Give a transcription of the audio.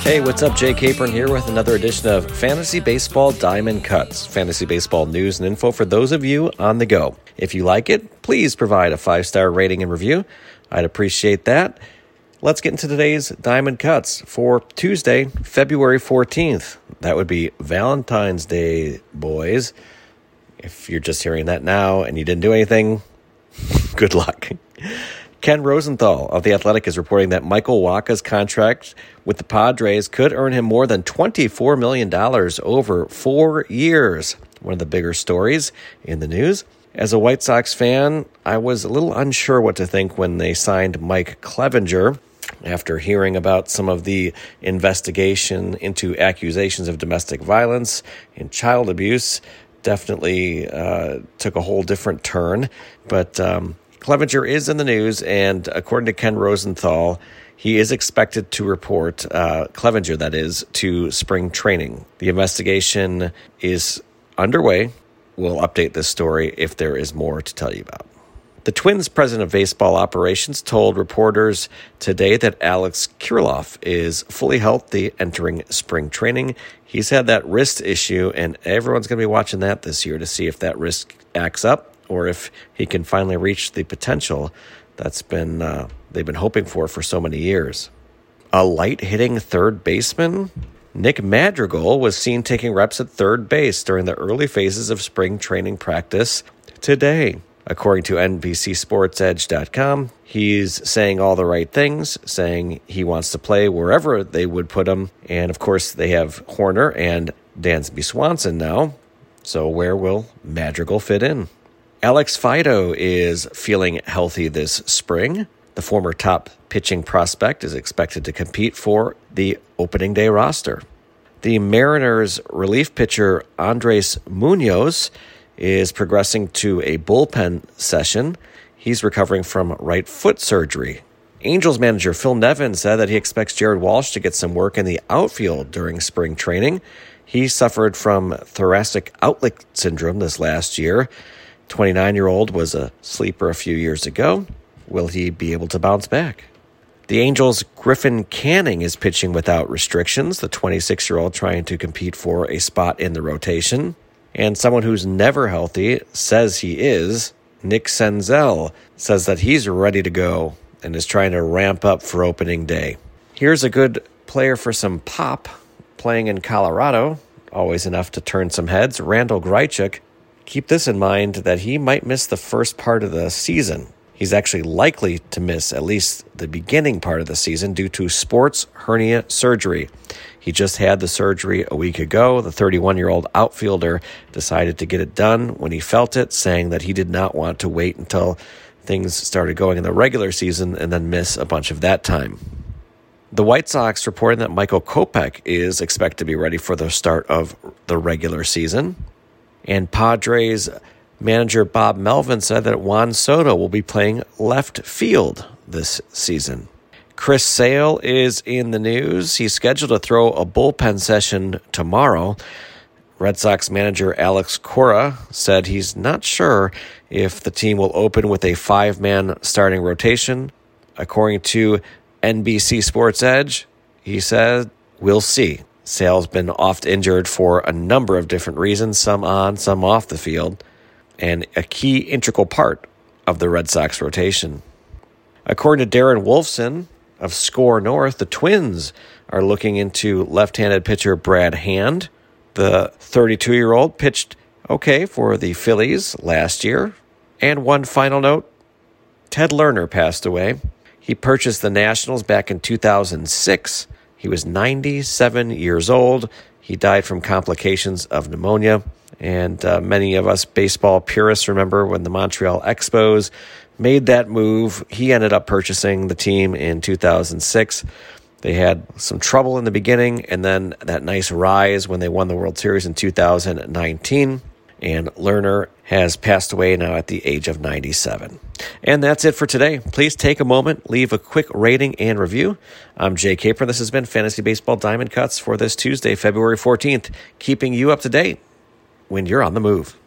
Hey, what's up? Jay Capron here with another edition of Fantasy Baseball Diamond Cuts, fantasy baseball news and info for those of you on the go. If you like it, please provide a five star rating and review. I'd appreciate that. Let's get into today's Diamond Cuts for Tuesday, February 14th. That would be Valentine's Day, boys. If you're just hearing that now and you didn't do anything, good luck. Ken Rosenthal of The Athletic is reporting that Michael Wacha's contract with the Padres could earn him more than $24 million over four years. One of the bigger stories in the news. As a White Sox fan, I was a little unsure what to think when they signed Mike Clevinger after hearing about some of the investigation into accusations of domestic violence and child abuse. Definitely uh, took a whole different turn. But um, Clevinger is in the news, and according to Ken Rosenthal, he is expected to report, uh, Clevinger, that is, to spring training. The investigation is underway. We'll update this story if there is more to tell you about. The Twins president of baseball operations told reporters today that Alex Kirilloff is fully healthy entering spring training. He's had that wrist issue, and everyone's going to be watching that this year to see if that wrist acts up or if he can finally reach the potential that's been uh, they've been hoping for for so many years. A light hitting third baseman, Nick Madrigal was seen taking reps at third base during the early phases of spring training practice today. According to NBCSportsEdge.com, he's saying all the right things, saying he wants to play wherever they would put him. And of course, they have Hoerner and Dansby Swanson now. So, where will Madrigal fit in? Alex Faedo is feeling healthy this spring. The former top pitching prospect is expected to compete for the opening day roster. The Mariners relief pitcher Andres Munoz is progressing to a bullpen session. He's recovering from right foot surgery. Angels manager Phil Nevin said that he expects Jared Walsh to get some work in the outfield during spring training. He suffered from thoracic outlet syndrome this last year. 29 year old was a sleeper a few years ago. Will he be able to bounce back? The Angels' Griffin Canning is pitching without restrictions, the 26 year old trying to compete for a spot in the rotation. And someone who's never healthy says he is. Nick Senzel says that he's ready to go and is trying to ramp up for opening day. Here's a good player for some pop playing in Colorado, always enough to turn some heads. Randall Grichuk Keep this in mind that he might miss the first part of the season. He's actually likely to miss at least the beginning part of the season due to sports hernia surgery. He just had the surgery a week ago. The 31 year old outfielder decided to get it done when he felt it, saying that he did not want to wait until things started going in the regular season and then miss a bunch of that time. The White Sox reporting that Michael Kopech is expected to be ready for the start of the regular season. And Padres manager Bob Melvin said that Juan Soto will be playing left field this season. Chris Sale is in the news. He's scheduled to throw a bullpen session tomorrow. Red Sox manager Alex Cora said he's not sure if the team will open with a five man starting rotation. According to NBC Sports Edge, he said, We'll see. Sale's been oft injured for a number of different reasons, some on, some off the field, and a key integral part of the Red Sox rotation. According to Darren Wolfson of SKOR North, the Twins are looking into left handed pitcher Brad Hand. The 32 year old pitched okay for the Phillies last year. And one final note Ted Lerner passed away. He purchased the Nationals back in 2006 he was 97 years old. He died from complications of pneumonia. And uh, many of us baseball purists remember when the Montreal Expos made that move. He ended up purchasing the team in 2006. They had some trouble in the beginning and then that nice rise when they won the World Series in 2019. And Lerner has passed away now at the age of 97. And that's it for today. Please take a moment, leave a quick rating and review. I'm Jay Capron. This has been Fantasy Baseball Diamond Cuts for this Tuesday, February 14th, keeping you up to date when you're on the move.